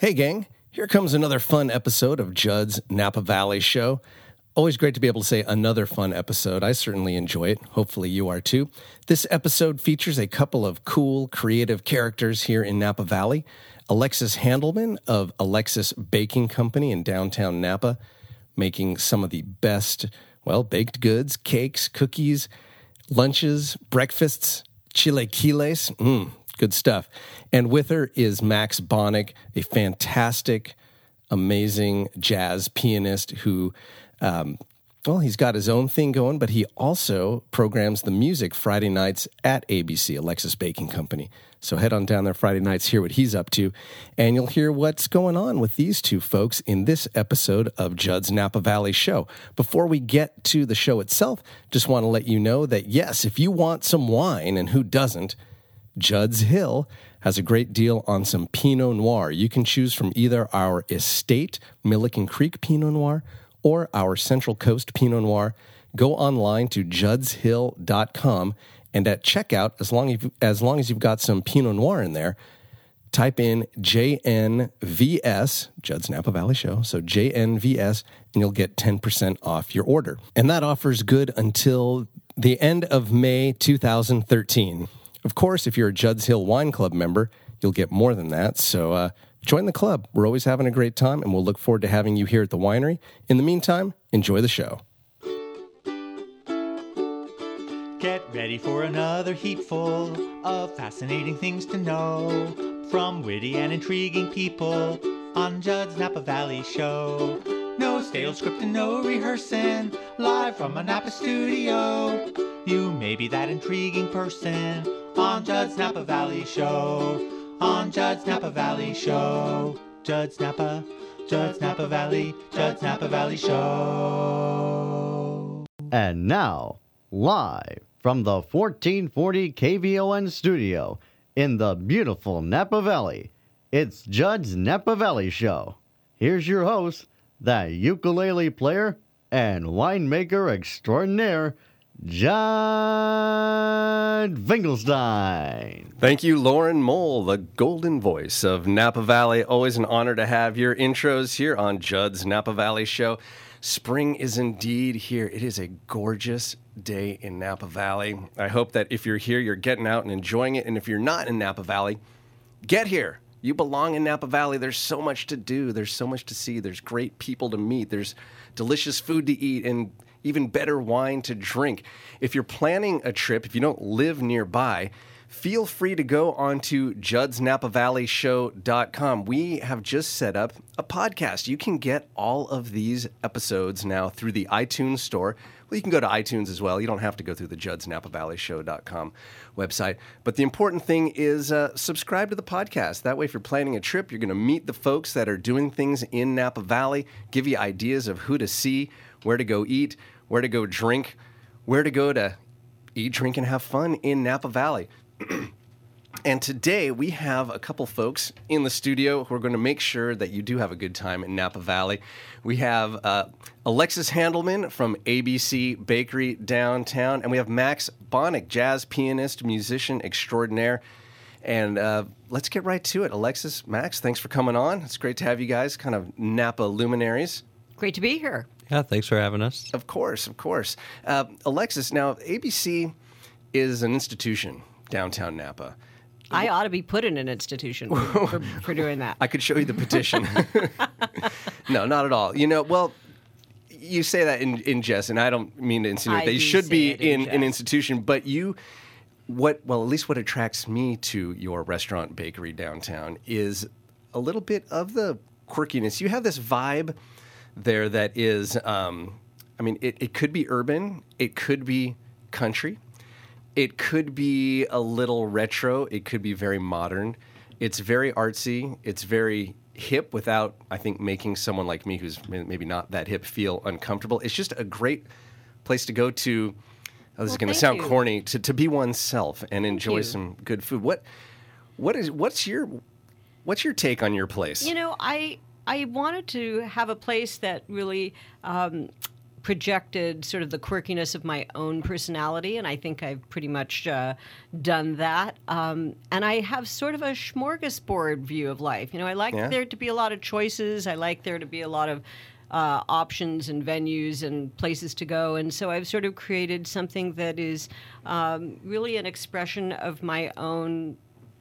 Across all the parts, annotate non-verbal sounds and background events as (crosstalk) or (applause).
Hey, gang, here comes another fun episode of Judd's Napa Valley Show. Always great to be able to say another fun episode. I certainly enjoy it. Hopefully, you are too. This episode features a couple of cool, creative characters here in Napa Valley Alexis Handelman of Alexis Baking Company in downtown Napa, making some of the best, well, baked goods, cakes, cookies, lunches, breakfasts, chilaquiles. Mm, good stuff. And with her is Max Bonnick, a fantastic, amazing jazz pianist who, um, well, he's got his own thing going, but he also programs the music Friday nights at ABC, Alexis Baking Company. So head on down there Friday nights, hear what he's up to, and you'll hear what's going on with these two folks in this episode of Judd's Napa Valley Show. Before we get to the show itself, just want to let you know that yes, if you want some wine, and who doesn't, Judd's Hill has a great deal on some Pinot Noir. You can choose from either our estate Milliken Creek Pinot Noir or our Central Coast Pinot Noir. Go online to juddshill.com and at checkout, as long as, as long as you've got some Pinot Noir in there, type in JNVS, Judd's Napa Valley Show, so JNVS, and you'll get 10% off your order. And that offer's good until the end of May 2013. Of course, if you're a Judd's Hill Wine Club member, you'll get more than that. So uh, join the club. We're always having a great time, and we'll look forward to having you here at the winery. In the meantime, enjoy the show. Get ready for another heapful of fascinating things to know from witty and intriguing people on Judd's Napa Valley Show. No stale script and no rehearsing, live from a Napa studio. You may be that intriguing person on Judd's Napa Valley Show. On Judd's Napa Valley Show. Judd's Napa, Judd's Napa Valley, Judd's Napa Valley Show. And now, live from the 1440 KVON studio in the beautiful Napa Valley, it's Judd's Napa Valley Show. Here's your host, the ukulele player and winemaker extraordinaire, Judd Finkelstein. Thank you, Lauren Mole, the golden voice of Napa Valley. Always an honor to have your intros here on Judd's Napa Valley Show. Spring is indeed here. It is a gorgeous day in Napa Valley. I hope that if you're here, you're getting out and enjoying it. And if you're not in Napa Valley, get here. You belong in Napa Valley. There's so much to do, there's so much to see, there's great people to meet, there's delicious food to eat, and even better wine to drink. If you're planning a trip, if you don't live nearby, feel free to go on to juddsnapavalley.show.com. We have just set up a podcast. You can get all of these episodes now through the iTunes store. Well, you can go to iTunes as well. You don't have to go through the juddsnapavalley.show.com website. But the important thing is uh, subscribe to the podcast. That way, if you're planning a trip, you're going to meet the folks that are doing things in Napa Valley, give you ideas of who to see, where to go eat, where to go drink, where to go to eat, drink, and have fun in Napa Valley. (clears throat) and today we have a couple folks in the studio who are going to make sure that you do have a good time in Napa Valley. We have uh, Alexis Handelman from ABC Bakery downtown, and we have Max Bonnick, jazz pianist, musician extraordinaire. And uh, let's get right to it. Alexis, Max, thanks for coming on. It's great to have you guys, kind of Napa luminaries. Great to be here. Yeah, thanks for having us. Of course, of course. Uh, Alexis, now ABC is an institution downtown Napa. I ought to be put in an institution for, for, for doing that. (laughs) I could show you the petition. (laughs) no, not at all. You know, well, you say that in, in jest, and I don't mean to insinuate I that you should be in in an institution, but you, what, well, at least what attracts me to your restaurant bakery downtown is a little bit of the quirkiness. You have this vibe there that is, um, I mean, it, it could be urban, it could be country, it could be a little retro, it could be very modern. It's very artsy, it's very hip without, I think, making someone like me who's maybe not that hip feel uncomfortable. It's just a great place to go to. Oh, this is going to sound you. corny to, to be oneself and enjoy you. some good food. What what is what's your what's your take on your place? You know, I I wanted to have a place that really um, projected sort of the quirkiness of my own personality, and I think I've pretty much uh, done that. Um, and I have sort of a smorgasbord view of life. You know, I like Yeah. there to be a lot of choices. I like there to be a lot of uh, options and venues and places to go. And so I've sort of created something that is um, really an expression of my own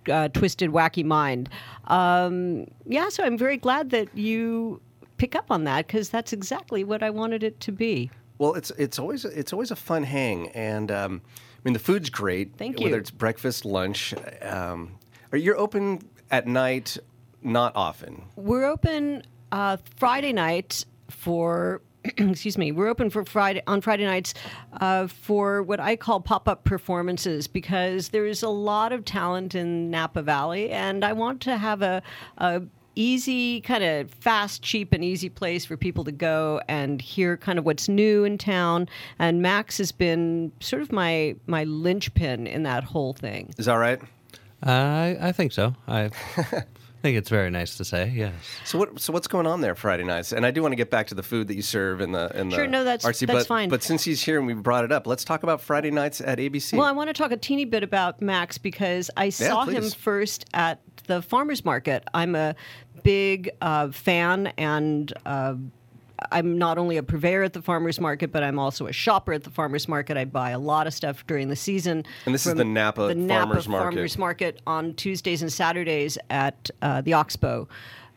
uh, twisted, wacky mind. Um, yeah, so I'm very glad that you pick up on that because that's exactly what I wanted it to be. Well, it's it's always it's always a fun hang, and um, I mean the food's great. Thank you. Whether it's breakfast, lunch, um, are you open at night? Not often. We're open uh, Friday night for. (clears throat) excuse me. We're open for Friday on Friday nights uh, for what I call pop-up performances because there's a lot of talent in Napa Valley, and I want to have a, a easy, kind of fast, cheap, and easy place for people to go and hear kind of what's new in town. And Max has been sort of my my linchpin in that whole thing. Is that right? I I think so. I (laughs) think it's very nice to say. Yes. So what? So what's going on there Friday nights? And I do want to get back to the food that you serve in the in the Sure, no, that's- artsy, that's but, fine. But since he's here and we brought it up, let's talk about Friday nights at ABC. Well, I want to talk a teeny bit about Max because I saw him first at the farmers market. I'm a big uh, fan and. Uh, I'm not only a purveyor at the farmers market, but I'm also a shopper at the farmers market. I buy a lot of stuff during the season. And this is the Napa the Napa Farmers Market. Farmers Market on Tuesdays and Saturdays at uh, the Oxbow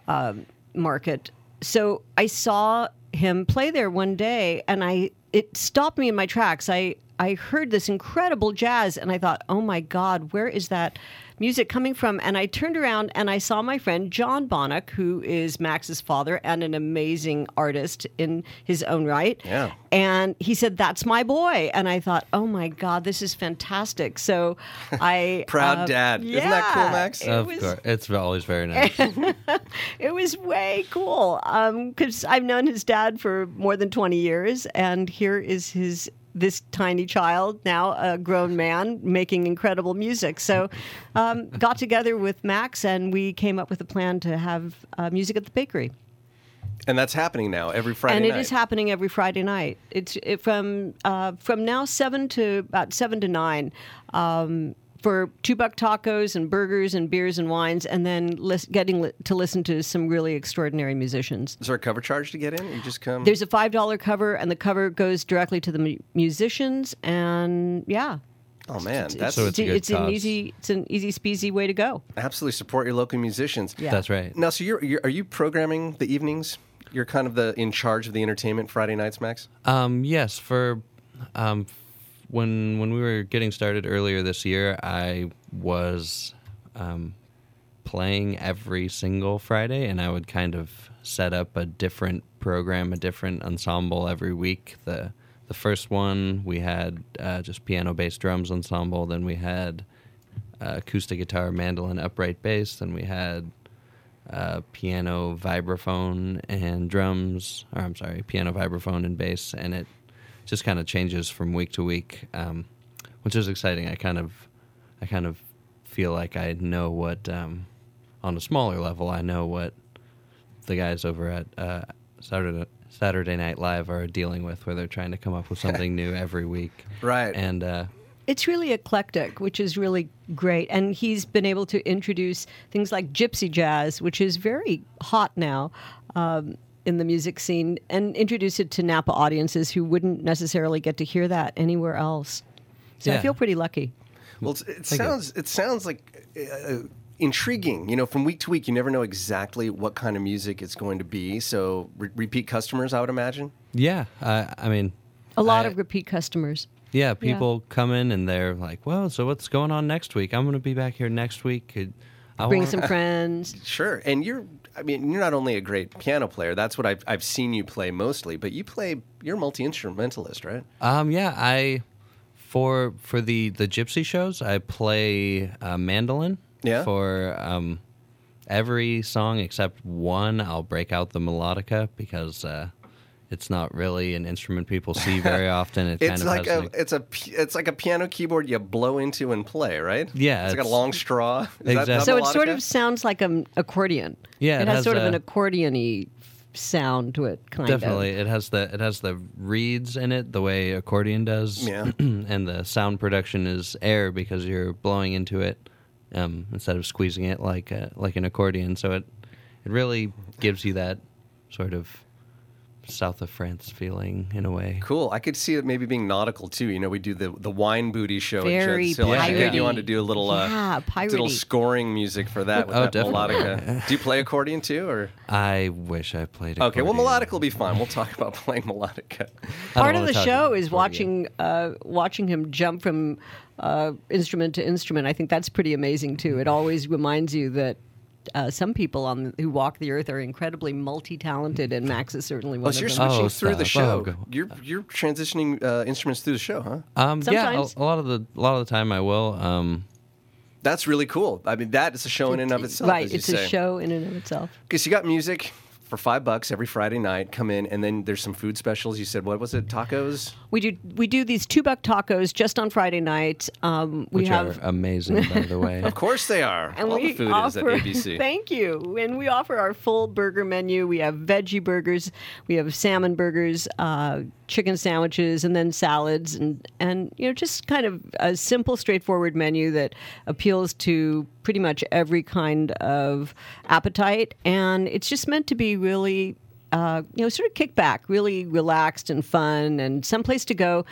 um, Market. So I saw him play there one day, and I it stopped me in my tracks. I I heard this incredible jazz, and I thought, oh my God, where is that music coming from? And I turned around and I saw my friend John Bonnock, who is Max's father and an amazing artist in his own right. Yeah. And he said, "That's my boy," and I thought, "Oh my God, this is fantastic!" So, (laughs) I Proud uh, dad. Isn't that cool, Max? It of was, course, it's always very nice. (laughs) it was way cool because I've known his dad for more than 20 years, and here is his this tiny child now a grown man making incredible music. So, um, got together with Max, and we came up with a plan to have uh, music at the bakery. and that's happening now every Friday and night. it is happening every Friday night. It's it, from uh, from now seven to about seven to nine. Um, for two buck tacos and burgers and beers and wines, and then lis- getting li- to listen to some really extraordinary musicians. Is there a cover charge to get in? You just come. There's a five dollar cover, and the cover goes directly to the mu- musicians. And yeah, oh man, that's So it's a good it's an easy it's an easy speasy way to go. absolutely support your local musicians. Yeah. That's right. Now, so you're, you're are you programming the evenings? You're kind of the in charge of the entertainment Friday nights, Max. Um, yes, for um, when when we were getting started earlier this year, I was um, playing every single Friday, and I would kind of set up a different program, a different ensemble every week. the The first one we had uh, just piano, bass, drums ensemble. Then we had uh, acoustic guitar, mandolin, upright bass. Then we had uh, piano, vibraphone, and drums. Or I'm sorry, piano, vibraphone, and bass, and it just kind of changes from week to week, um, which is exciting. I kind of, I kind of feel like I know what, um, on a smaller level, I know what the guys over at uh, Saturday Saturday Night Live are dealing with, where they're trying to come up with (laughs) something new every week. Right. And uh, It's really eclectic, which is really great. And he's been able to introduce things like gypsy jazz, which is very hot now um, in the music scene, and introduce it to Napa audiences who wouldn't necessarily get to hear that anywhere else. So I feel pretty lucky. Well, it's, it you. sounds it sounds like uh, intriguing. You know, from week to week, you never know exactly what kind of music it's going to be. So, re- repeat customers, I would imagine. yeah, uh, I mean, A lot I- of repeat customers. Yeah, people come in and they're like, "Well, so what's going on next week? I'm going to be back here next week. Could- I Bring want- some (laughs) friends. Sure, and you're. I mean, you're not only a great piano player. That's what I've I've seen you play mostly. But you play. You're a multi instrumentalist, right? Um, yeah, I for for the the gypsy shows, I play uh, mandolin. Yeah? For um, every song except one, I'll break out the melodica because uh, it's not really an instrument people see (laughs) very often. It kind It's of like has a like- it's a p- it's like a piano keyboard you blow into and play, right? Yeah, it's like a long straw. Is Exactly. how So it sort of sounds like an accordion. Yeah, it, it has, has sort of an accordion-y sound to it, kind of. Definitely, of. it has the it has the reeds in it the way accordion does. Yeah. (clears throat) and the sound production is air because you're blowing into it um, instead of squeezing it like a, like an accordion. So it it really gives you that sort of south of France feeling in a way. Cool. I could see it maybe being nautical too. You know, we do the the wine booty show Very at Judd's Hill. I should get you piratey. on to do a little uh, Yeah, little scoring music for that with Oh, that definitely. melodica. do you play accordion too, or I wish I played. okay? Well, accordion. melodic will be fine. We'll talk about (laughs) playing melodica. Part of the show is watching uh, watching him jump from uh, instrument to instrument. I think that's pretty amazing too. It always reminds you that. Uh, some people on who walk the earth are incredibly multi-talented, and Max is certainly one Oh, of so you're them. switching Oh, through the show. Oh, You're you're transitioning uh, instruments through the show, huh? Um, yeah, a, a lot of the a lot of the time I will. Um, That's really cool. I mean, that is a show in and of itself. right, as you it's say. a show in and of itself. Because you got music for five bucks every Friday night. Come in, and then there's some food specials. You said what was it? Tacos. We do we do these two buck tacos just on Friday night. Um, we which have are amazing, by the way. (laughs) Of course they are. and All we the food offer, is at ABC. (laughs) Thank you. And we offer our full burger menu. We have veggie burgers, we have salmon burgers, uh, chicken sandwiches, and then salads, and and you know just kind of a simple, straightforward menu that appeals to pretty much every kind of appetite. And it's just meant to be really. Uh, you know, sort of kick back, really relaxed and fun, and someplace to go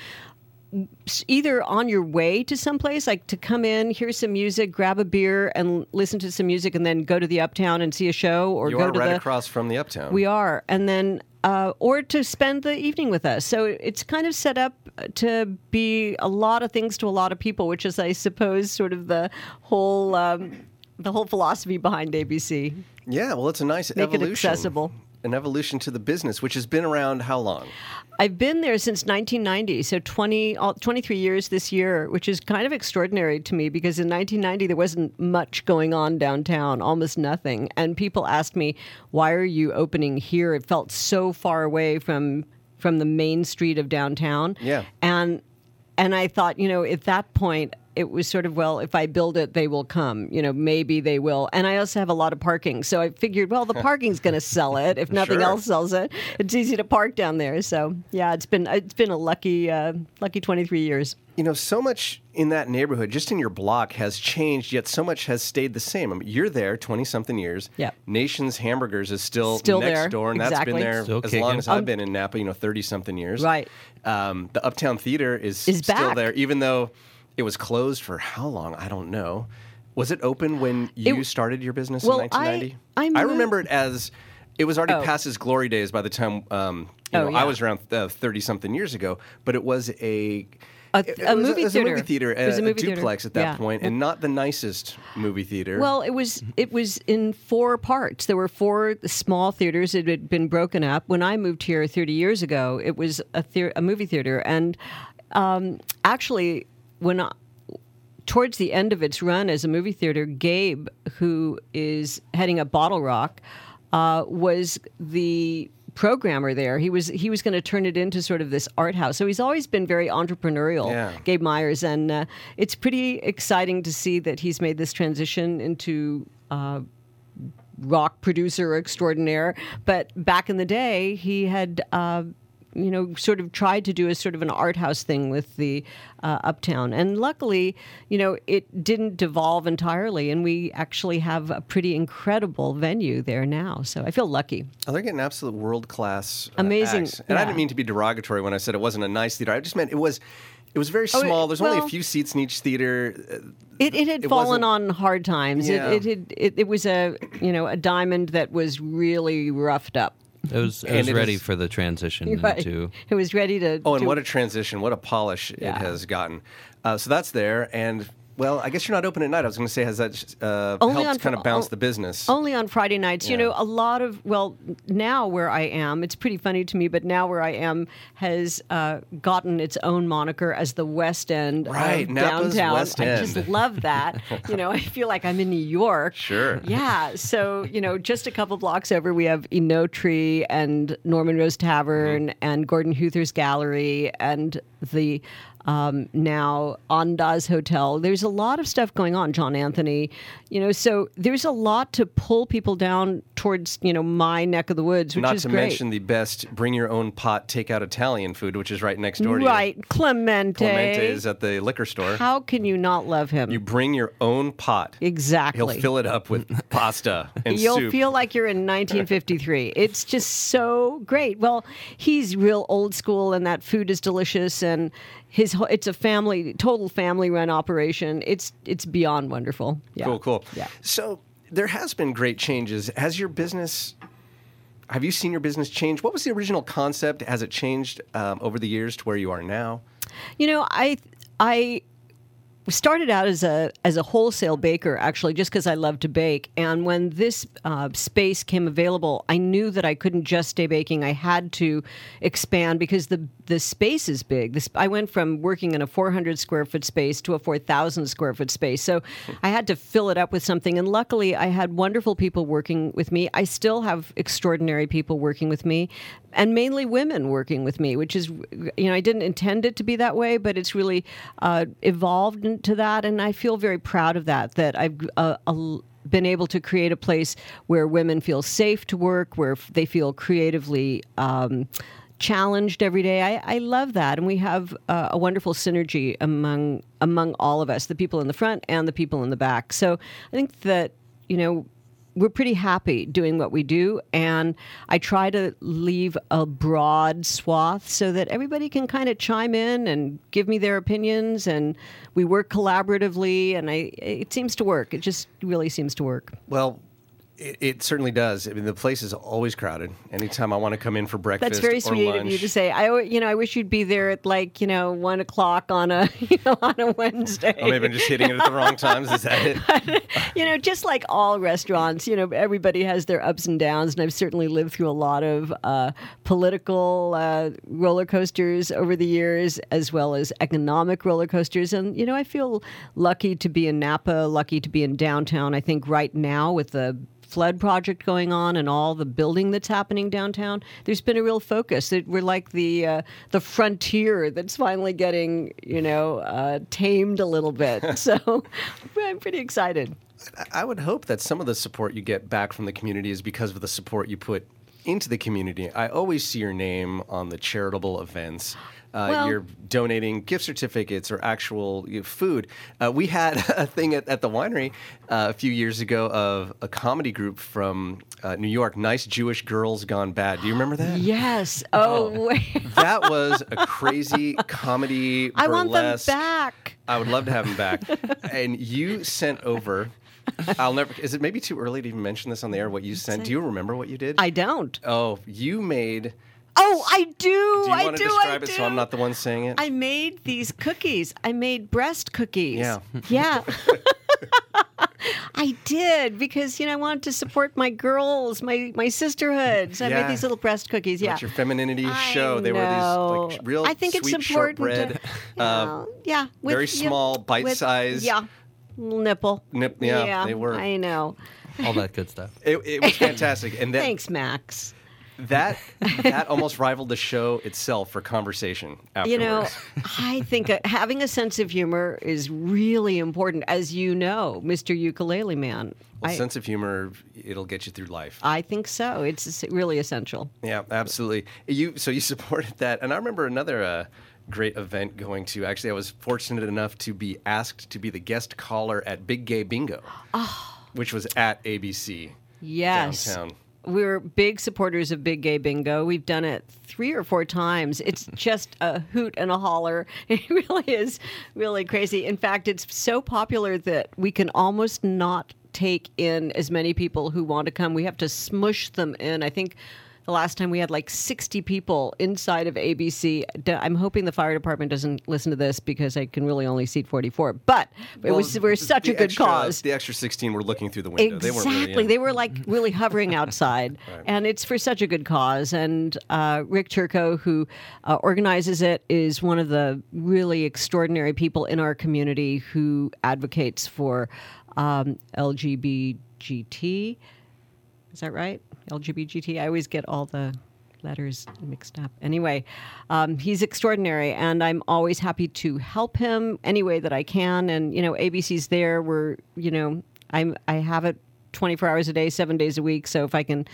either on your way to someplace, like to come in, hear some music, grab a beer, and listen to some music, and then go to the Uptown and see a show, or you go are to right the. across from the Uptown. We are, and then. Uh, or to spend the evening with us. So it's kind of set up to be a lot of things to a lot of people, which is, I suppose, sort of the whole um, the whole philosophy behind ABC. Yeah, well, it's a nice Make it evolution. accessible. An evolution to the business, which has been around how long? I've been there since 1990, so 20, 23 years this year, which is kind of extraordinary to me because in 1990 there wasn't much going on downtown, almost nothing. And people asked me, "Why are you opening here?" It felt so far away from from the main street of downtown. Yeah. And and I thought, you know, at that point, it was sort of, well, if I build it, they will come. You know, maybe they will. And I also have a lot of parking. So I figured, well, the (laughs) parking's going to sell it. If nothing Sure. else sells it, it's easy to park down there. So yeah, it's been it's been a lucky uh, lucky 23 years. You know, so much in that neighborhood, just in your block, has changed, yet so much has stayed the same. I mean, you're there 20 something years. Yeah. Nation's Hamburgers is still, Still next there, door, and that's been there Still as long as I've been in Napa, you know, 30 something years. Right. Um, the Uptown Theater is, Is still back. there, even though it was closed for how long? I don't know. Was it open when you It- started your business well, in I- 1990? I moved- remember it as it was already Oh. past its glory days by the time um, you Oh, know, yeah. I was around thirty something years ago. But it was a A- it- a it movie it was a movie theater. theater, It was a, a movie theater. duplex at that Yeah. point, and not the nicest movie theater. Well, it was it was in four parts. There were four small theaters. It had been broken up. When I moved here 30 years ago, it was a thea- a movie theater, and um, actually, when I, towards the end of its run as a movie theater, Gabe, who is heading up BottleRock, uh, was the programmer there. He was he was going to turn it into sort of this art house. So he's always been very entrepreneurial, Yeah. Gabe Meyers, and uh, it's pretty exciting to see that he's made this transition into. Uh, rock producer extraordinaire. But back in the day, he had, uh, you know, sort of tried to do a sort of an art house thing with the uh, Uptown. And luckily, you know, it didn't devolve entirely. And we actually have a pretty incredible venue there now. So I feel lucky. Oh, they're getting absolute world class, Amazing, acts. And I didn't mean to be derogatory when I said it wasn't a nice theater. I just meant it was. It was very Oh, small. There's only a few seats in each theater. It, it had It fallen on hard times. Yeah. It, it, it, it was a, you know, a diamond that was really roughed up. It was it was it ready is- for the transition (laughs) Right. into It was ready to. Oh, and to- what a transition! What a polish it has gotten. Uh, so that's there, and well, I guess you're not open at night. I was going to say, has that uh, Only helped on kind of bounce the business? Only on Friday nights. You know, a lot of, well, now where I am, it's pretty funny to me, but now where I am has uh, gotten its own moniker as the West End Right, of Napa's downtown. West End. I just love that. you know, I feel like I'm in New York. Sure. Yeah. So, you know, just a couple blocks over, we have Oenotri and Norman Rose Tavern Mm-hmm. and Gordon Huether's Gallery and the um, now Andaz Hotel. There's a lot of stuff going on, John Anthony. You know, so there's a lot to pull people down towards you know my neck of the woods, which Not is to great. Not to mention the best bring your own pot takeout Italian food, which is right next door to you. right, Clemente. Clemente is at the liquor store. How can you not love him? You bring your own pot. exactly. He'll fill it up with (laughs) pasta and You'll soup. feel like you're in 1953. it's just so great. Well, he's real old school, and that food is delicious, and his it's a family, total family run operation. It's it's beyond wonderful. Yeah. Cool, cool. Yeah. So there has been great changes. Has your business? Have you seen your business change? What was the original concept? Has it changed um, over the years to where you are now? You know, I I started out as a as a wholesale baker actually just because I love to bake. And when this uh, space came available I knew that I couldn't just stay baking. I had to expand because the the space is big. This I went from working in a 400 square foot space to a 4000 square foot space. So I had to fill it up with something. And luckily I had wonderful people working with me. I still have extraordinary people working with me and mainly women working with me, which is, you know, I didn't intend it to be that way, but it's really uh, evolved into that, and I feel very proud of that. That I've uh, uh, been able to create a place where women feel safe to work, where they feel creatively. Um, challenged every day I, I love that and we have uh, a wonderful synergy among among all of us the people in the front and the people in the back so i think that you know we're pretty happy doing what we do and i try to leave a broad swath so that everybody can kind of chime in and give me their opinions and we work collaboratively and i it seems to work. It just really seems to work. Well, it, it certainly does. I mean, the place is always crowded. Anytime I want to come in for breakfast, that's very sweet lunch, of you to say i you know i wish you'd be there at like you know one o'clock on a (laughs) you know on a wednesday Oh, maybe I'm just hitting it at the wrong times. Is that it? (laughs) you know, just like all restaurants, you know, everybody has their ups and downs, and I've certainly lived through a lot of uh, political uh, roller coasters over the years, as well as economic roller coasters. And you know, I feel lucky to be in Napa, lucky to be in downtown. I think right now with the flood project going on and all the building that's happening downtown, there's been a real focus. That we're like the uh, the frontier that's finally getting you know uh, tamed a little bit. (laughs) So (laughs) I'm pretty excited. I would hope that some of the support you get back from the community is because of the support you put into the community. I always see your name on the charitable events. Uh, Well- you're donating gift certificates or actual you know, food. Uh, we had (laughs) a thing at, at the winery uh, a few years ago of a comedy group from uh, New York, Nice Jewish Girls Gone Bad. Do you remember that? Yes. (laughs) Oh, (laughs) wait. That was a crazy comedy I want them burlesque. back. I would love to have them back. and you sent over. I'll never. Is it maybe too early to even mention this on the air? What you sent? Do you remember what you did? I don't. oh, you made. Oh, I do. Do you I want to do. describe I it do. so I'm not the one saying it? I made these cookies. I made breast cookies. Yeah. (laughs) Yeah. (laughs) I did because you know I wanted to support my girls, my my sisterhoods. I Yeah. made these little breast cookies. Yeah. Let your femininity I show. They were these like real I think sweet it's important. shortbread. To, (laughs) uh, yeah, with- very yeah, small, with- bite-sized. Yeah, little nipple. Nip- yeah, they were. I know. All that good stuff. it, it was fantastic, and that Thanks, Max. That that almost rivaled the show itself for conversation afterwards. You know, (laughs) I think having a sense of humor is really important, as you know, Mr. Ukulele Man. Well, I, sense of humor, it'll get you through life. I think so. It's really essential. Yeah, absolutely. You so you (laughs) supported that, and I remember another uh, great event going to. Actually, I was fortunate enough to be asked to be the guest caller at Big Gay Bingo, (gasps) which was at ABC Yes. downtown. We're big supporters of Big Gay Bingo. We've done it three or four times. It's (laughs) just a hoot and a holler. (laughs) It really is really crazy. In fact, it's so popular that we can almost not take in as many people who want to come. We have to smush them in. I think the last time we had like 60 people inside of ABC. I'm hoping the fire department doesn't listen to this because I can really only seat 44. But it Well, was we're such the a good extra- cause. The extra sixteen were looking through the window. They weren't Exactly. really they were like really hovering outside. (laughs) And it's for such a good cause. And uh, Rick Turco, who uh, organizes it, is one of the really extraordinary people in our community who advocates for um, LGBTGT. Is that right? LGBTGT. I always get all the letters mixed up. Anyway, um, he's extraordinary, and I'm always happy to help him any way that I can. And you know, ABC's there. We're you know, I'm I have it 24 hours a day, seven days a week. So if I can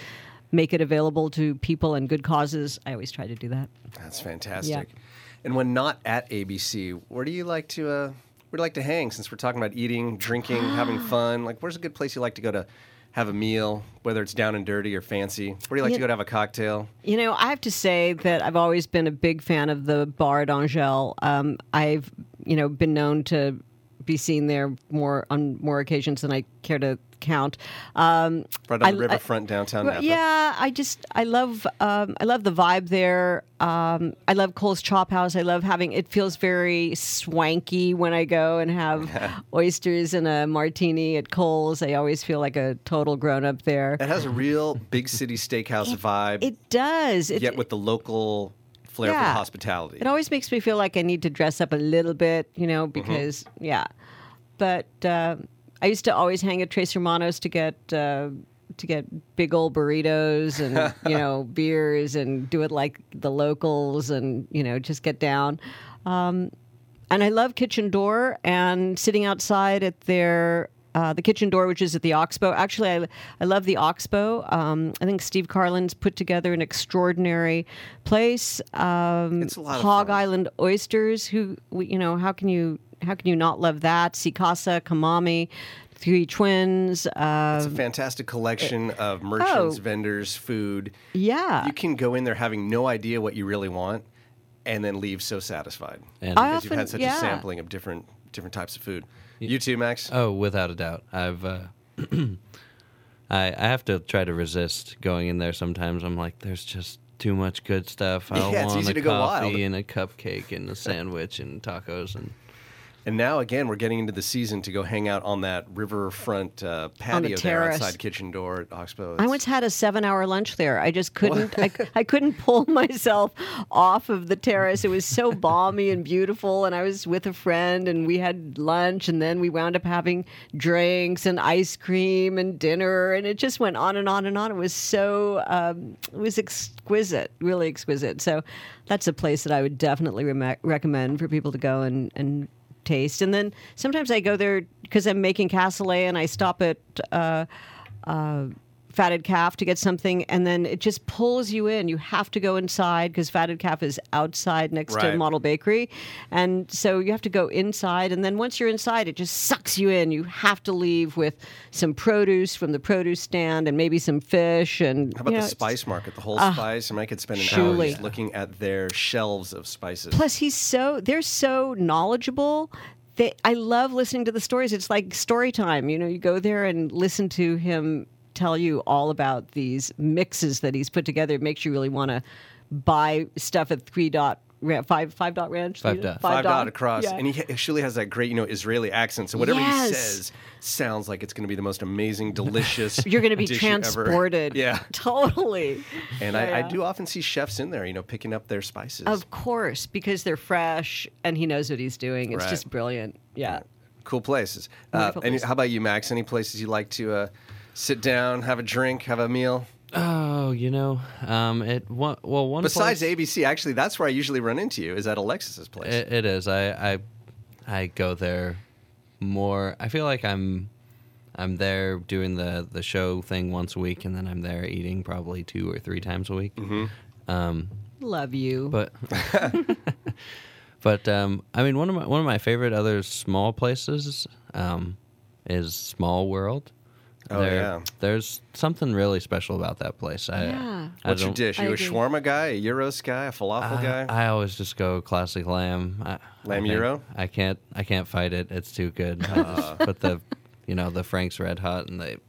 make it available to people and good causes, I always try to do that. That's fantastic. Yeah. And when not at ABC, where do you like to uh, where do you like to hang? Since we're talking about eating, drinking, having fun, like where's a good place you like to go to have a meal, whether it's down and dirty or fancy? Where do you like You- to go to have a cocktail? You know, I have to say that I've always been a big fan of the Bar d'Angel. Um, I've, you know, been known to be seen there more on more occasions than I care to count. Um, Right on the I- riverfront downtown Napa. yeah, I just I love um, I love the vibe there. Um, I love Cole's Chop House. I love having it feels very swanky when I go and have (laughs) oysters and a martini at Cole's. I always feel like a total grown up there. It has a real big city steakhouse vibe, It does. It, yet with the local flair for hospitality. It always makes me feel like I need to dress up a little bit, you know, because yeah. But uh, I used to always hang at Tres Hermanos to get uh, to get big old burritos and (laughs) you know beers and do it like the locals and you know just get down. Um, and I love Kitchen Door and sitting outside at their uh, the kitchen door, which is at the Oxbow. Actually, I, I love the Oxbow. Um, I think Steve Carlin's put together an extraordinary place. Um, It's a lot of Hog. Island oysters. Who you know? How can you how can you not love that? C Casa, Kamami, Three Twins. Uh, It's a fantastic collection of merchants, Oh. vendors, food. yeah, You can go in there having no idea what you really want, and then leave so satisfied And I because you've had such yeah. a sampling of different different types of food. You too, Max. Oh, without a doubt. I've uh, (clears throat) I I have to try to resist going in there sometimes. I'm like, there's just too much good stuff. I (laughs) Yeah, it's want easy a to go coffee wild. and a cupcake and a sandwich and tacos and And now again, we're getting into the season to go hang out on that riverfront uh, patio there outside Kitchen Door at Oxbow. I once had a seven-hour lunch there. I just couldn't. I, I couldn't (laughs) pull myself off of the terrace. It was so balmy and beautiful, and I was with a friend, and we had lunch, and then we wound up having drinks and ice cream and dinner, and it just went on and on and on. It was so. Um, it was exquisite, really exquisite. So, that's a place that I would definitely rem- recommend for people to go and and taste. And then sometimes I go there because I'm making cassoulet, and I stop at. Uh, uh, fatted calf to get something and then it just pulls you in you have to go inside because fatted calf is outside next Right. to model bakery and so you have to go inside and then once you're inside it just sucks you in you have to leave with some produce from the produce stand and maybe some fish and How about you know, the spice market, the whole ah, spice? And I could spend an hour just looking at their shelves of spices. Plus, he's so they're so knowledgeable. They, I love listening to the stories. It's like story time. You know, you go there and listen to him tell you all about these mixes that he's put together. It makes you really want to buy stuff at three dot five five dot ranch. Five Three dot. Five dot across, Yeah. and he actually has that great, you know, Israeli accent. So whatever Yes. he says sounds like it's going to be the most amazing, delicious. (laughs) You're going to be dish you ever- transported. (laughs) Yeah, (laughs) totally. and I, I do often see chefs in there, you know, picking up their spices. Of course, because they're fresh and he knows what he's doing. It's Right. just brilliant. Yeah. cool places. Uh, Wonderful any, places. how about you, Max? Any places you like to uh, sit down, have a drink, have a meal? oh, you know, um, it one, well one Besides place, ABC, actually, that's where I usually run into you. Is at Alexis's place. It, it is. I, I I go there more. I feel like I'm I'm there doing the the show thing once a week, and then I'm there eating probably two or three times a week. Mm-hmm. Um, Love you. but (laughs) (laughs) but um, I mean, one of my one of my favorite other small places um, is Small World. Oh, yeah. There's something really special about that place. I, Yeah. I What's your dish? I you a agree. shawarma guy, a gyros guy, a falafel guy? I, I always just go classic lamb. I, Lamb I think gyro? I can't. I can't fight it. It's too good. I just uh. put the, you know, the Frank's Red Hot and the,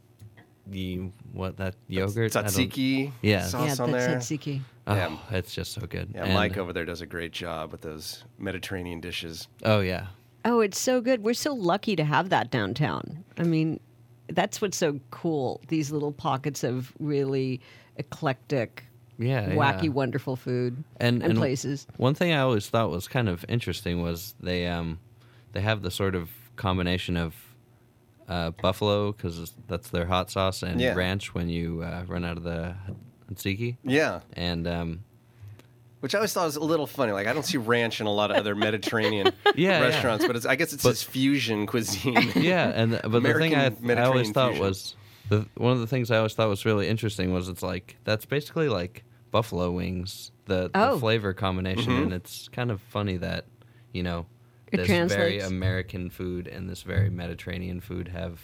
the what that yogurt I don't- Tzatziki Yeah. sauce yeah, on that's there. tzatziki. Oh, Yeah. it's just so good. Yeah, And- Mike over there does a great job with those Mediterranean dishes. Oh yeah. Oh, it's so good. We're so lucky to have that downtown. I mean, that's what's so cool. These little pockets of really eclectic, Yeah. wacky, yeah. wonderful food and, and, and places. One thing I always thought was kind of interesting was they um they have the sort of combination of uh, buffalo because that's their hot sauce and Yeah. ranch when you uh, run out of the tzatziki Yeah, and um, which I always thought was a little funny. Like I don't see ranch in a lot of other Mediterranean (laughs) Yeah, yeah. restaurants, but it's, I guess it's But- this fusion cuisine. (laughs) yeah and the, but the thing I, I always thought fusion. was the one of the things I always thought was really interesting was it's like that's basically like buffalo wings, the, Oh. the flavor combination, Mm-hmm. and it's kind of funny that you know It this very. American food and this very Mediterranean food have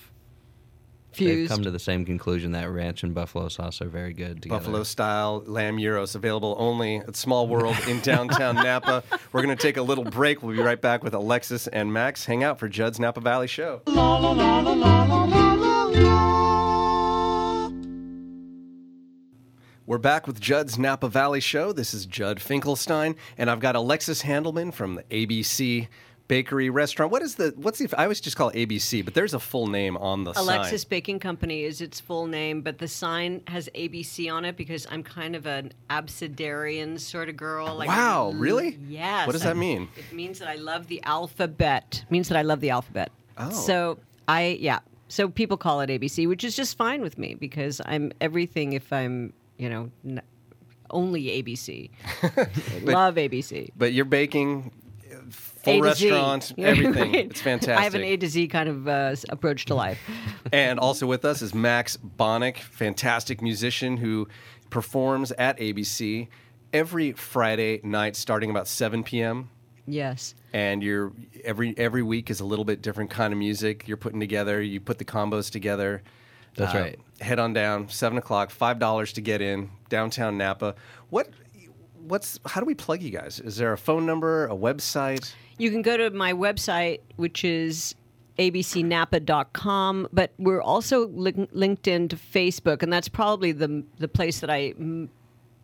they've come to the same conclusion that ranch and buffalo sauce are very good together. Buffalo style lamb gyros available only at Small World in downtown (laughs) Napa. We're going to take a little break. We'll be right back with Alexis and Max. Hang out for Judd's Napa Valley Show. We're back with Judd's Napa Valley Show. This is Judd Finkelstein, and I've got Alexis Handelman from the ABC Bakery Restaurant. What is the? What's the? I always just call it ABC, but there's a full name on the Alexis sign. Baking Company is its full name, but the sign has ABC on it because I'm kind of an abecedarian sort of girl. Like Wow, I- really? Yes. What does that mean? It means that I love the alphabet. It means that I love the alphabet. Oh. So I yeah. So people call it ABC, which is just fine with me because I'm everything if I'm you know n- only ABC. I (laughs) (laughs) love ABC. But you're baking full to Z. restaurant, (laughs) everything. right. It's fantastic. I have an A to Z kind of uh, approach to life. (laughs) And also with us is Max Bonick, fantastic musician who performs at ABC every Friday night starting about 7 p.m. yes. And you're every every week is a little bit different kind of music you're putting together. You put the combos together. That's Uh, right. Head on down, seven o'clock, five dollars to get in downtown Napa. What? What's? How do we plug you guys? Is there a phone number, a website? You can go to my website, which is abcnapa.com, but we're also link- linked into Facebook, and that's probably the the place that I mm,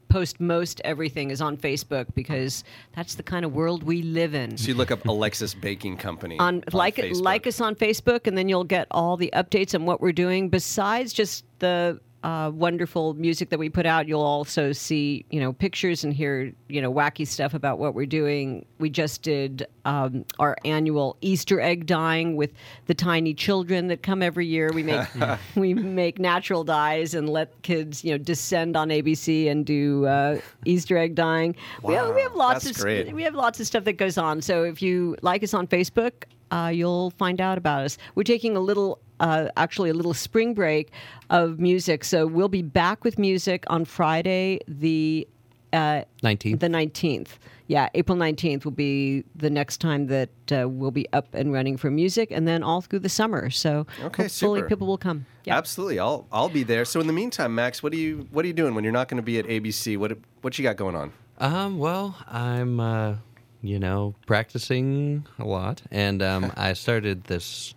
post most everything is on Facebook because that's the kind of world we live in. So you look up Alexis Baking Company on like Facebook. like us on Facebook, and then you'll get all the updates on what we're doing. Besides just the uh, wonderful music that we put out, you'll also see you know pictures and hear you know wacky stuff about what we're doing. We just did um, our annual Easter egg dyeing with the tiny children that come every year. We make (laughs) (laughs) we make natural dyes and let kids you know descend on ABC and do uh, Easter egg dyeing. we have we have lots of great. we have lots of stuff that goes on. So if you like us on Facebook, uh, you'll find out about us. We're taking a little, uh, actually, a little spring break of music. So we'll be back with music on Friday, the uh, 19th. the nineteenth. Yeah, April nineteenth will be the next time that uh, we'll be up and running for music, and then all through the summer. So Okay, hopefully super. people will come. Yeah. Absolutely, I'll I'll be there. So in the meantime, Max, what are you what are you doing when you're not going to be at ABC? What what you got going on? Um, well, I'm, uh, you know, practicing a lot, and um, (laughs) I started this.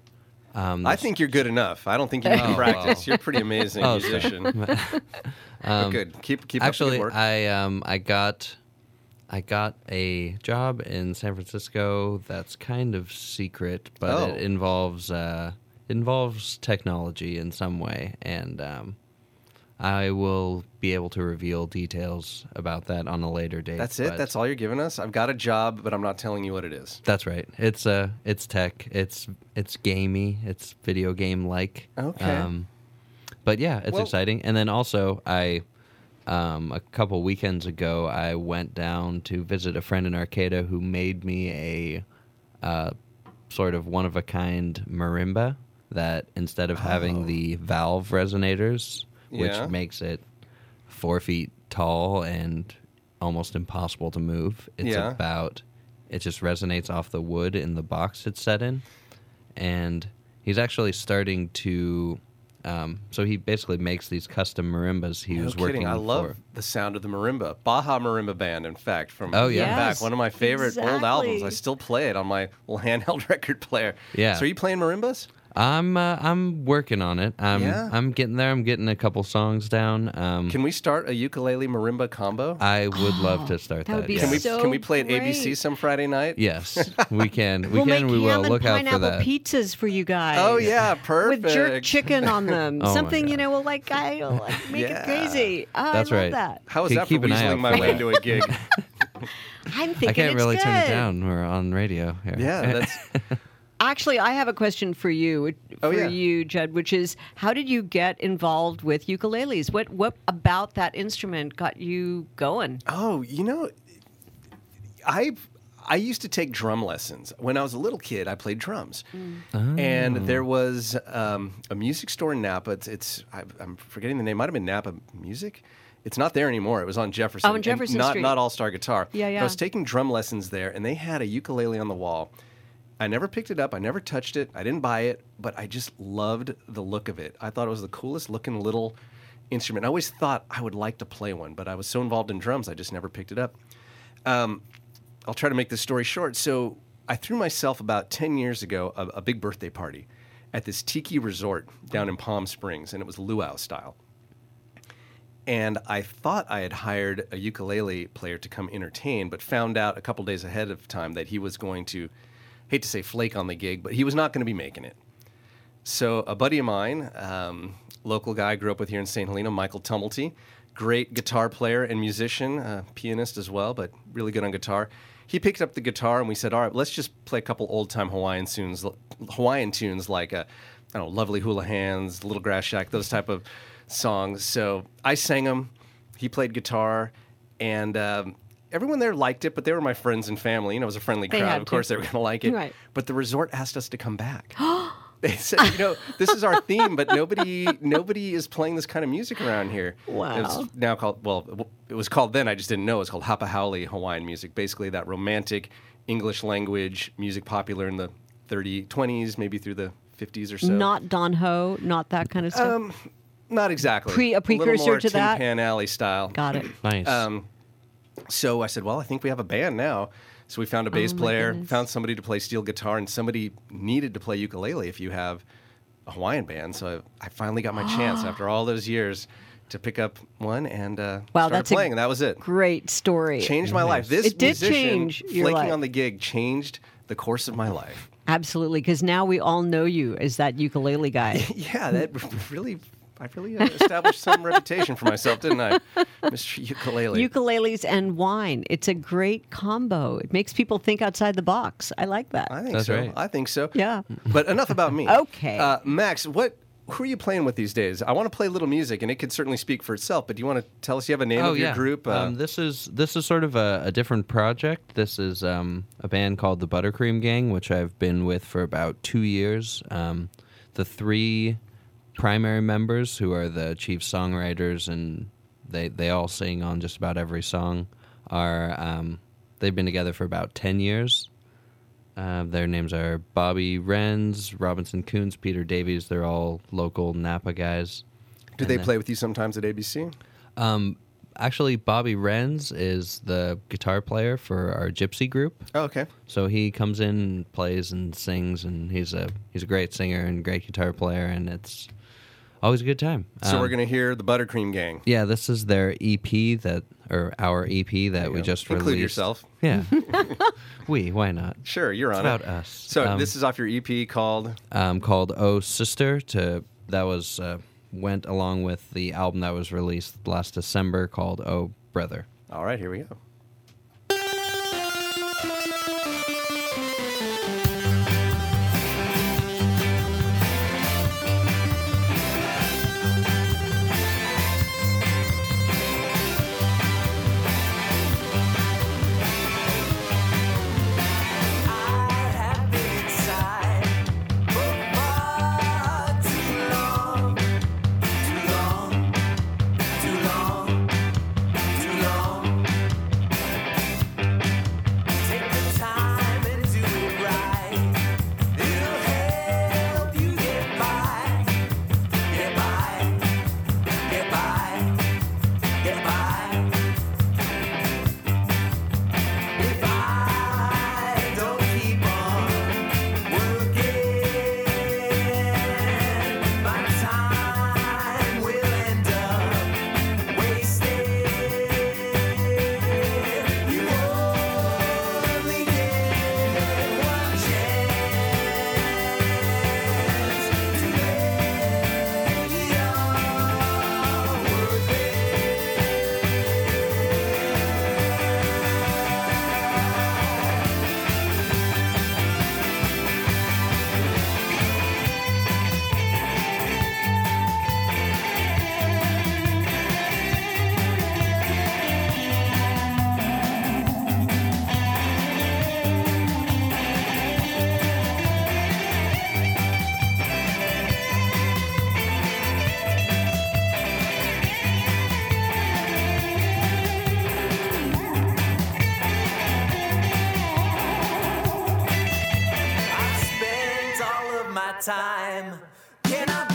Um, I think you're good enough. I don't think you need to Oh, practice. wow. You're a pretty amazing (laughs) Oh, sorry. (laughs) musician. But good. Keep keep actually, up the work. I um, I got, I got a job in San Francisco. That's kind of secret, but Oh. it involves uh, involves technology in some way, and um, I will be able to reveal details about that on a later date. That's it. That's all you're giving us. I've got a job, but I'm not telling you what it is. That's right. It's uh it's tech. It's it's gamey. It's video game like. Okay. but yeah, it's Well- exciting. And then also I um a couple weekends ago I went down to visit a friend in Arcata who made me a uh sort of one of a kind marimba that instead of having the valve resonators, which. Yeah. makes it four feet tall and almost impossible to move. It's Yeah. about it just resonates off the wood in the box it's set in, and he's actually starting to. Um, so he basically makes these custom marimbas. He No was kidding. working. I love for, the sound of the marimba. Baja Marimba Band, in fact, from Oh, yeah. back. One of my favorite old albums. I still play it on my (laughs) little handheld record player. Yeah. So are you playing marimbas? I'm uh, I'm working on it. I'm Yeah? I'm getting there. I'm getting a couple songs down. Um, Can we start a ukulele marimba combo? I would love to start that (gasps) that. would be yes. can we so can we play at ABC some Friday night? Yes, (laughs) we can. We we'll can. make We will. and Look out for pineapple that. pizzas for you guys. Oh yeah, perfect. with jerk chicken on them. (laughs) Oh Something you know will like I will, like make Yeah. it crazy. Oh, That's I love right. that. How is Keep- that for keep an eye weaseling my way into a gig? (laughs) I'm thinking I can't it's really turn it down. We're on radio here. yeah, that's Actually, I have a question for you, Oh, for yeah. you, Judd, which is how did you get involved with ukuleles? What what about that instrument got you going? Oh, you know, I I used to take drum lessons. When I was a little kid, I played drums. Mm. And Oh. there was um, a music store in Napa. It's, it's I, I'm forgetting the name. Might have been Napa Music. It's not there anymore. It was on Jefferson. Oh, on Jefferson Street. Not All Star Guitar. Yeah, But yeah. I was taking drum lessons there, and they had a ukulele on the wall. I never picked it up. I never touched it. I didn't buy it, but I just loved the look of it. I thought it was the coolest looking little instrument. I always thought I would like to play one, but I was so involved in drums, I just never picked it up. Um, I'll try to make this story short. So I threw myself about 10 years ago a, a big birthday party at this tiki resort down in Palm Springs, and it was luau style. And I thought I had hired a ukulele player to come entertain, but found out a couple days ahead of time that he was going to, hate to say flake on the gig, but he was not going to be making it. So a buddy of mine, um, local guy, grew up with here in St. Helena, Michael Tumulty, great guitar player and musician, uh, pianist as well, but really good on guitar. He picked up the guitar and we said, "All right, let's just play a couple old time Hawaiian tunes, Hawaiian tunes like uh, I don't know, "Lovely Hula Hands," "Little Grass Shack," those type of songs." So I sang them. He played guitar, and um, everyone there liked it. But they were my friends and family. You know, it was a friendly They crowd. had Of course, to. they were going to like it. Right. But the resort asked us to come back. (gasps) They said, you know, this is our theme, but nobody nobody is playing this kind of music around here. Wow. It's now called well, it was called then. I just didn't know. It was called Hapa Haole Hawaiian music. Basically, that romantic English language music popular in the 30s, 20s, maybe through the 50s or so. Not Don Ho, not that kind of stuff. Um, not exactly. Pre- a little precursor more to Tin that? Pan Alley style. Got it. Nice. Um, so I said, well, I think we have a band now. So we found a bass Oh, player, goodness. found somebody to play steel guitar, and somebody needed to play ukulele if you have a Hawaiian band. So I, I finally got my chance after all those years to pick up one and uh, Wow, started that's a playing, and that was it. Great story. Changed my life. This It did musician change your flaking life. on the gig changed the course of my life. Absolutely, because now we all know you as that ukulele guy. (laughs) Yeah, that really, I really uh, established some reputation for myself, didn't I, Mr. Ukulele? Ukuleles and wine. It's a great combo. It makes people think outside the box. I like that. I think That's so. right. I think so. Yeah. But enough about me. (laughs) Okay. Uh, Max, what? Who are you playing with these days? I want to play a little music, and it could certainly speak for itself. But do you want to tell us you have a name oh of your yeah. group? Uh, um, this is this is sort of a, a different project. This is um, a band called the Buttercream Gang, which I've been with for about two years. Um, the three primary members, who are the chief songwriters, and they they all sing on just about every song, are um, they've been together for about ten years. Uh, their names are Bobby Renz, Robinson Coons, Peter Davies. They're all local Napa guys. do and they play with you sometimes at ABC? um, actually, Bobby Renz is the guitar player for our Gypsy group. Oh, okay. So he comes in, and plays, and sings, and he's a he's a great singer and great guitar player, and it's always a good time. So Um, we're gonna hear the Buttercream Gang. yeah, this is their EP that or our EP that we just Include released. yourself. Yeah, (laughs) we why not? Sure, you're It's on about it. us. So Um, this is off your EP called. um, called "Oh Sister." To that was uh, went along with the album that was released last December called "Oh Brother." All right, here we go. Time. Can I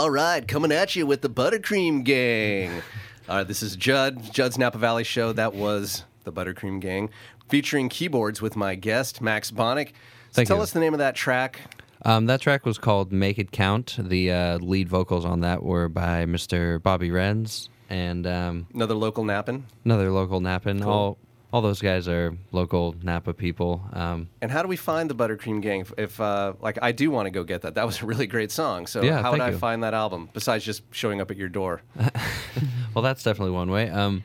All right, coming at you with the Buttercream Gang. All right, (laughs) this is Judd, Judd's Napa Valley Show. That was the Buttercream Gang, featuring keyboards with my guest, Max Bonick. So Thank tell you. us the name of that track. Um, that track was called "Make It Count." The uh, lead vocals on that were by Mr. Bobby Renz and um, Another local napping. another local Napan. Cool. All all those guys are local Napa people. Um, And how do we find the Buttercream Gang? If, uh, like, I do want to go get that. That was a really great song. So Yeah, how would I you. find that album besides just showing up at your door? (laughs) well, that's definitely one way. Um,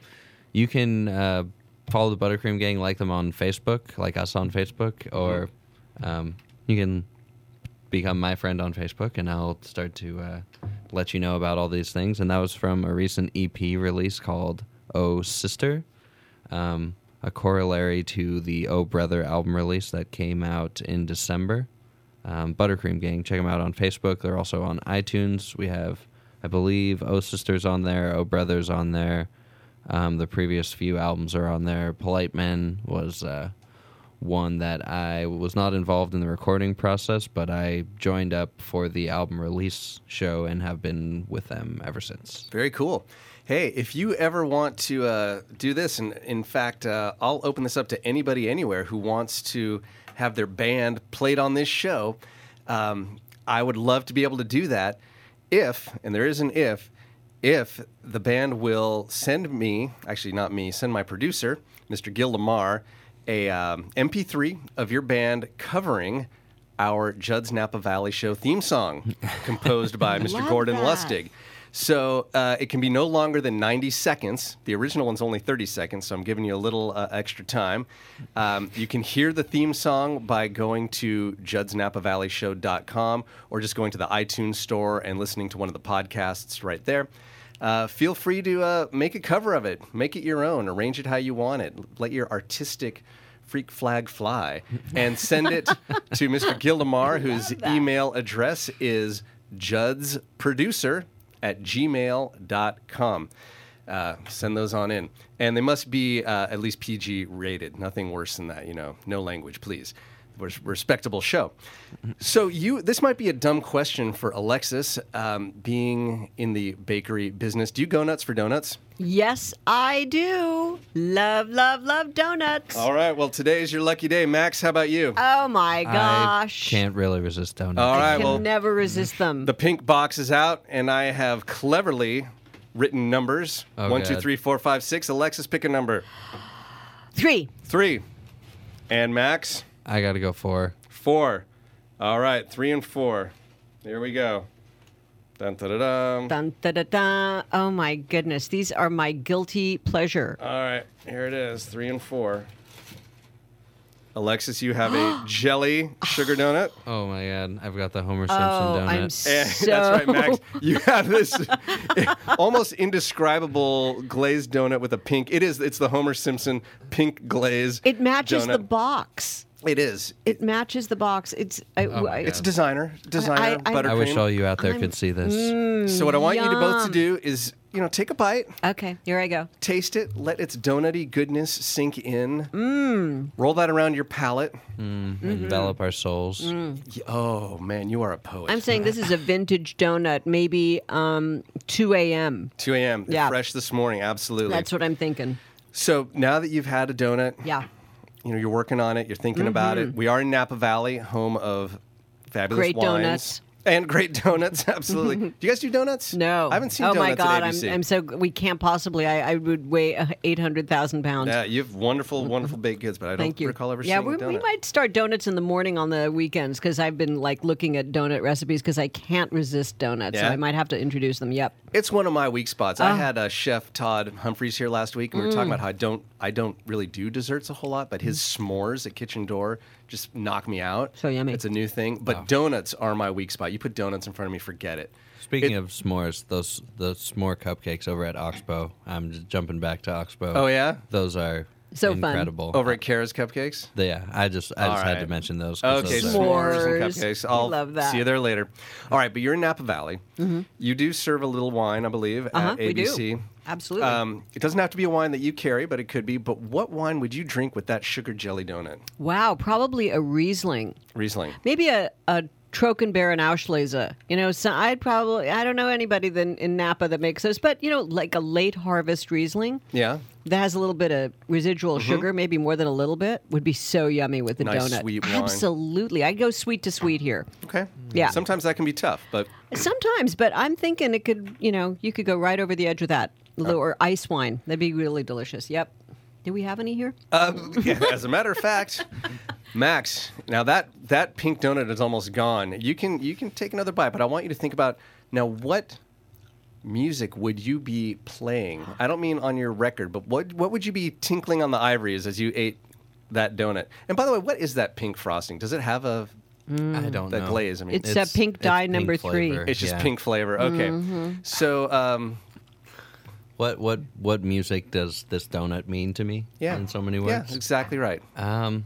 you can uh, follow the Buttercream Gang, like them on Facebook, like us on Facebook, or um, you can become my friend on Facebook, and I'll start to uh, let you know about all these things. And that was from a recent EP release called "Oh Sister," um, a corollary to the "Oh Brother" album release that came out in December. Um, Buttercream Gang, check them out on Facebook. They're also on iTunes. We have, I believe, Oh Sisters on there, Oh Brothers on there. Um, the previous few albums are on there. Polite Men was uh, one that I was not involved in the recording process, but I joined up for the album release show and have been with them ever since. Very cool. Hey, if you ever want to uh, do this, and in fact, uh, I'll open this up to anybody anywhere who wants to have their band played on this show. Um, I would love to be able to do that if, and there is an if, if the band will send me, actually not me, send my producer, Mr. Gil Lamar, a um, MP3 of your band covering our Judd's Napa Valley Show theme song, (laughs) composed by Mr. Gordon that. Lustig. So uh, it can be no longer than 90 seconds. The original one's only 30 seconds, so I'm giving you a little uh, extra time. Um, you can hear the theme song by going to judsnapavalley.show.com or just going to the iTunes store and listening to one of the podcasts right there. Uh, feel free to uh, make a cover of it, make it your own, arrange it how you want it, let your artistic freak flag fly, and send it to Mr. Gildemar, (laughs) whose email address is judsproducer at gmail.com. Uh, send those on in. And they must be uh, at least PG rated, nothing worse than that, you know, no language, please. Res- respectable show. So you, this might be a dumb question for Alexis, um, being in the bakery business. Do you go nuts for donuts? Yes, I do. Love, love, love donuts. All right. Well, today is your lucky day, Max. How about you? Oh my gosh. I can't really resist donuts. All I can Well, never resist them. the pink box is out, and I have cleverly written numbers: Oh, one, two, God. three, four, five, six. Alexis, pick a number. Three. Three. And Max, I got to go four. four. All right, three and four. Here we go. Dun, dun, dun, dun. Dun, da, da, da. Oh my goodness. These are my guilty pleasure. All right, here it is. Three and four. Alexis, you have a (gasps) jelly sugar donut. Oh my god, I've got the Homer Simpson Oh, donut. I'm And so. that's right, Max. You have this (laughs) almost indescribable glazed donut with a pink. It is. It's the Homer Simpson pink glaze. It matches the box. It is. It matches the box. It's. I, Oh my I- It's designer, designer I- buttercream. I wish all you out there could see this. so what I want you to both to yum. do is, you know, take a bite, okay, here I go. taste it, let its donutty goodness sink in. Mm. Roll that around your palate. Envelop our souls. Mm. Y- Oh man, you are a poet. I'm saying this is a vintage donut, maybe um, 2 a.m. 2 a.m. Yeah. Fresh this morning. Absolutely. That's what I'm thinking. so now that you've had a donut, Yeah. You know, you're working on it, you're thinking about it. We are in Napa Valley, home of fabulous Great wines. donuts. And great donuts, (laughs) absolutely. (laughs) do you guys do donuts? No. I haven't seen Oh donuts my God, I'm, I'm so. We can't possibly. I, I would weigh uh, 800,000 pounds. yeah, you have wonderful, wonderful baked goods, but I don't Thank you. recall ever yeah, seeing we, we might start donuts in the morning on the weekends because I've been like looking at donut recipes because I can't resist donuts. So Yeah? I might have to introduce them. Yep. It's one of my weak spots. Ah. I had uh, Chef Todd Humphries here last week, and we were Mm. talking about how I don't I don't really do desserts a whole lot, but his s'mores at Kitchen Door just knock me out. So yummy. It's a new thing, but donuts are my weak spot. You put donuts in front of me, forget it. Speaking It- of s'mores, those the s'more cupcakes over at Oxbow. I'm just jumping back to Oxbow. Oh, yeah? those are So fun. incredible. over at Kara's Cupcakes. yeah, I just I All just had to mention those. 'cause Okay, those are- s'mores and S'mores. cupcakes. I I'll love that. Mm-hmm. see you there later. All right, but you're in Napa Valley. You do serve a little wine, I believe, Uh-huh, at we do. ABC. Absolutely. Um, it doesn't have to be a wine that you carry, but it could be. But what wine would you drink with that sugar jelly donut? wow, probably a Riesling. Riesling. Maybe a, a Trockenbeeren Auslese. You know, so I'd probably, I don't know anybody then in Napa that makes those, but, you know, like a late harvest Riesling Yeah. that has a little bit of residual sugar, maybe more than a little bit, would be so yummy with the Mm-hmm. Nice donut. sweet wine. Absolutely. I'd go sweet to sweet here. Okay. Yeah. Sometimes that can be tough, but Sometimes, but I'm thinking it could, you know, you could go right over the edge with that. A or ice wine. That'd be really delicious. Yep. Do we have any here? um, (laughs) yeah, as a matter of fact, Max. Now that that pink donut is almost gone. You can you can take another bite, but I want you to think about now what music would you be playing? I don't mean on your record, but what what would you be tinkling on the ivories as you ate that donut? And by the way, what is that pink frosting? Does it have a I don't that know. glaze? I mean, It's, uh, pink dye number three. flavor, it's just yeah. pink flavor. Okay. Mm-hmm. So um, What what what music does this donut mean to me? yeah, in so many ways? Yeah, exactly right. Um,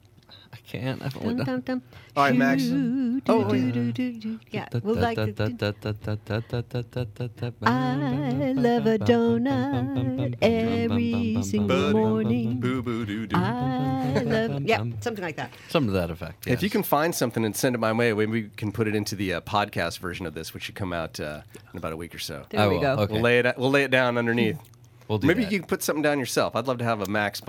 I can't. I've only done. dun, dun. All right, Max. Oh, yeah. like I I love a donut every single morning. Boo boo doo doo. I love, yeah, something like that. Some to that effect. If you can find something and send it my way, maybe we can put it into the uh, podcast version of this, which should come out uh, in about a week or so. There we go. Okay. We'll lay it. We'll lay it down underneath. We'll do maybe that. you can put something down yourself. I'd love to have a Max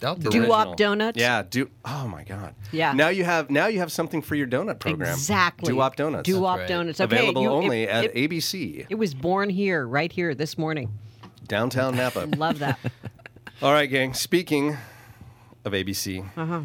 Bonick. I'll do. Doo-wop donuts? Yeah. Do. Oh my God. Yeah. Now you have. Now you have something for your donut program. Exactly. Doo-wop donuts. Doo-wop right. donuts. Okay, Available you- only it, at it, ABC it was born here, right here, this morning. downtown (laughs) Napa. Love that. All right, gang. Speaking of ABC, Uh-huh.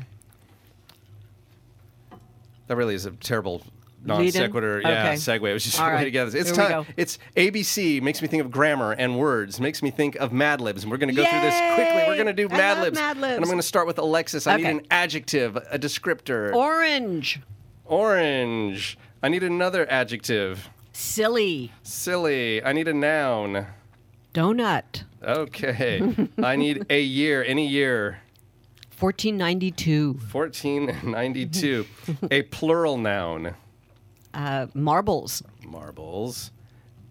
that really is a terrible non sequitur. Yeah, Okay. segue. It was just All right. to get this. It's time. It's ABC. Makes me think of grammar and words. Makes me think of Mad Libs. And we're going to go through this quickly. We're going to do Mad Libs. Mad Libs. And I'm going to start with Alexis. I Okay. need an adjective, a descriptor. Orange. Orange. I need another adjective. Silly. Silly. I need a noun. Donut. Okay. (laughs) I need a year. Any year. 1492. 1492. a plural noun. Uh, marbles. Marbles.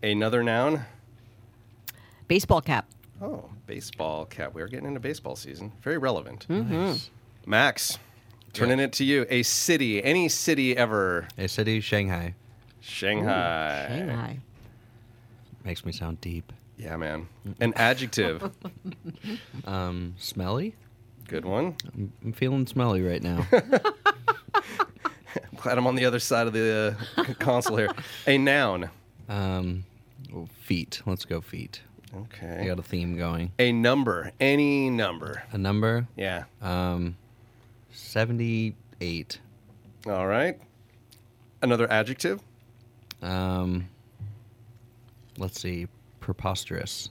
Another noun. Baseball cap. Oh, baseball cap. We are getting into baseball season. Very relevant. Nice. Max, turning it to you. A city. Any city ever. A city, Shanghai. Shanghai. Shanghai. Makes me sound deep. Yeah, man. An adjective. (laughs) Um, smelly. Good one. I'm, I'm feeling smelly right now. (laughs) (laughs) Glad I'm on the other side of the uh, console here. A noun. um, well, feet. Let's go feet. I Okay. got a theme going. A number. Any number. A number. Yeah. Um, seventy-eight. All right. Another adjective. Um, let's see. Preposterous.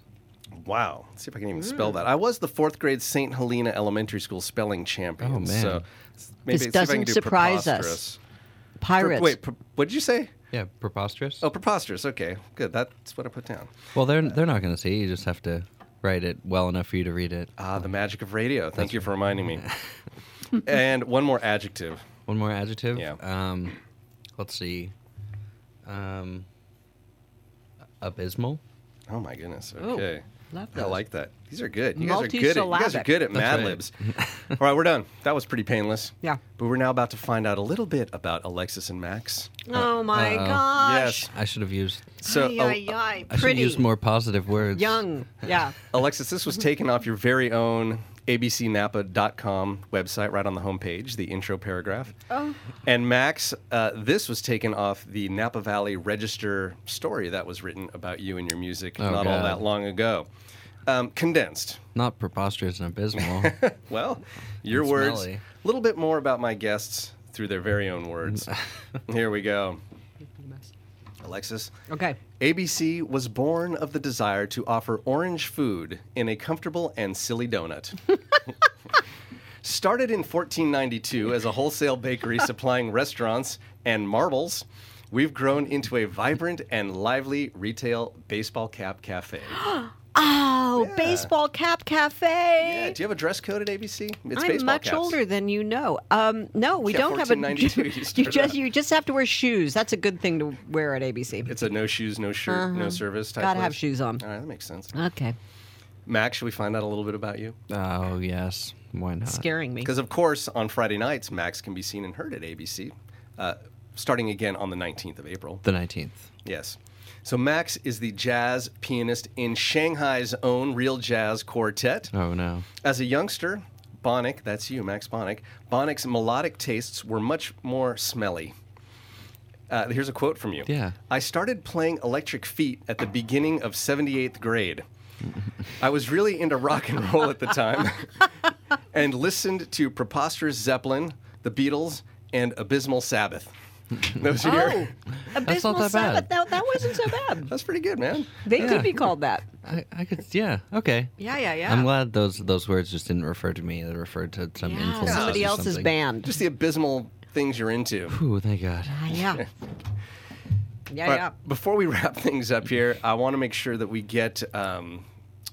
Wow. Let's see if I can even spell that. I was the fourth grade St. Helena Elementary School spelling champion. Oh, man. So maybe This see if I can doesn't do surprise us. preposterous. Pre- Pirates. wait, pre- what did you say? Yeah, preposterous. Oh, preposterous. Okay, good. That's what I put down. Well, they're they're not going to see. You just have to write it well enough for you to read it. Ah, the magic of radio. Thank you for reminding me. (laughs) and one more adjective. One more adjective. Yeah. Um, let's see. Um, abysmal. Oh my goodness. Oh, Okay. love I like that. These are good. You guys are good. At, you guys are good at Mad right. Libs. (laughs) All right, we're done. That was pretty painless. Yeah. But we're now about to find out a little bit about Alexis and Max. Oh uh, my Uh-oh. gosh. Yes. I should have used. So, Ay, ay, ay. I should have Pretty. used more positive words. Young. Yeah. Alexis, this was taken off your very own abcnapa.com website, right on the homepage, the intro paragraph. Oh. And Max, uh, this was taken off the Napa Valley Register story that was written about you and your music Oh, not all that long ago. Um, condensed. Not preposterous and abysmal. (laughs) Well, your And words. smelly. A little bit more about my guests through their very own words. (laughs) Here we go. Alexis, Okay. ABC was born of the desire to offer orange food in a comfortable and silly donut. (laughs) Started in 1492 as a wholesale bakery (laughs) supplying restaurants and marbles, we've grown into a vibrant and lively retail baseball cap cafe. (gasps) (gasps) (gasps) Oh, Yeah. baseball cap cafe. Yeah, do you have a dress code at ABC? It's I'm baseball much caps. older than you know. Um, no, we Yeah, don't have a. (laughs) 1492 you you just out. you just have to wear shoes. That's a good thing to wear at ABC. It's a no shoes, no shirt, no service type. Uh-huh. Gotta have shoes on. All right, that makes sense. Okay, Max, should we find out a little bit about you? oh yes. Why not? scaring me. Because of course, on Friday nights, Max can be seen and heard at ABC, uh, starting again on the 19th of April. The nineteenth. Yes. So Max is the jazz pianist in Shanghai's own real jazz quartet. Oh no. As a youngster, Bonick, that's you, Max Bonick, Bonick's melodic tastes were much more smelly. Uh, here's a quote from you. Yeah. I started playing electric feet at the beginning of 78th grade. I was really into rock and roll at the time (laughs) and listened to Preposterous Zeppelin, The Beatles, and Abysmal Sabbath. (laughs) Those are your. Oh, That's abysmal not that Sabbath. bad. That, that wasn't so bad. (laughs) That's pretty good, man. They Yeah. could be called that. I, I could. Yeah. Okay. Yeah, yeah, yeah. I'm glad those those words just didn't refer to me. They referred to some Yeah, influences somebody or else's band. Just the abysmal things you're into. Ooh, thank God. Ah, yeah. (laughs) Yeah, All right, yeah. Before we wrap things up here, I want to make sure that we get um,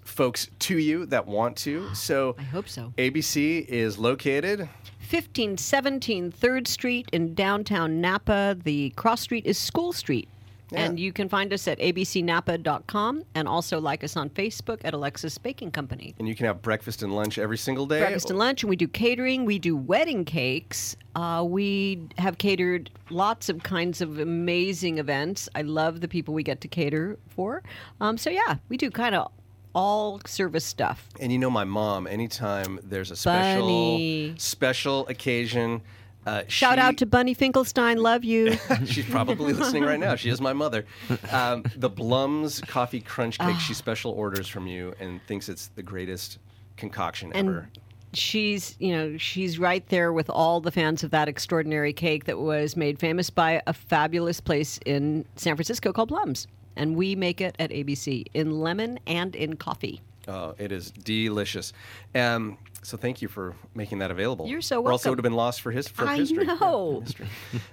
folks to you that want to. So I hope so. ABC is located. 1517 3rd Street in downtown Napa. The cross street is School Street. Yeah. And you can find us at abcnapa.com and also like us on Facebook at Alexis Baking Company. And you can have breakfast and lunch every single day. Breakfast and lunch, and we do catering. We do wedding cakes. Uh, we have catered lots of kinds of amazing events. I love the people we get to cater for. Um, so, yeah, we do kind of all service stuff. And you know, my mom. Anytime there's a special Bunny. special occasion, uh, Shout she- out to Bunny Finkelstein. Love you. (laughs) She's probably listening right now. She is my mother. Um, the Blum's coffee crunch cake. she special orders from you and thinks it's the greatest concoction and ever. she's you know she's right there with all the fans of that extraordinary cake that was made famous by a fabulous place in San Francisco called Blum's, and we make it at ABC in lemon and in coffee. Oh, it is delicious. Um, so thank you for making that available. You're so Or else it would have been lost for his for I history. Yeah, know. history.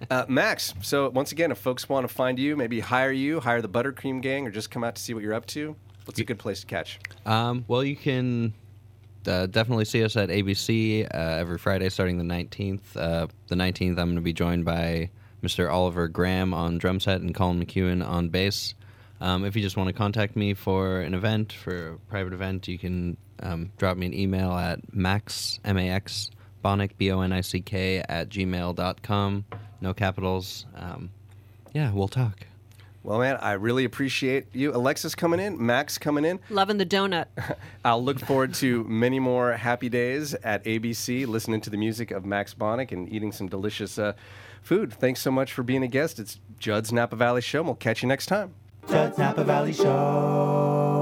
uh, Max. So once again, if folks want to find you, maybe hire you, hire the Buttercream Gang, or just come out to see what you're up to, what's a good place to catch? Um, well, you can uh, definitely see us at ABC uh, every Friday starting the 19th. Uh, the 19th, I'm going to be joined by Mr. Oliver Graham on drum set and Colin McEwen on bass. Um, if you just want to contact me for an event, for a private event, you can um, drop me an email at max, M-A-X, Bonick, B-O-N-I-C-K, at gmail.com. No capitals. Um, yeah, we'll talk. Well, man, I really appreciate you. Alexis coming in, Max coming in. Loving the donut. (laughs) I'll look forward to many more happy days at ABC, listening to the music of Max Bonick and eating some delicious uh, food. Thanks so much for being a guest. It's Judd's Napa Valley Show. and We'll catch you next time. Judd's Napa Valley Show.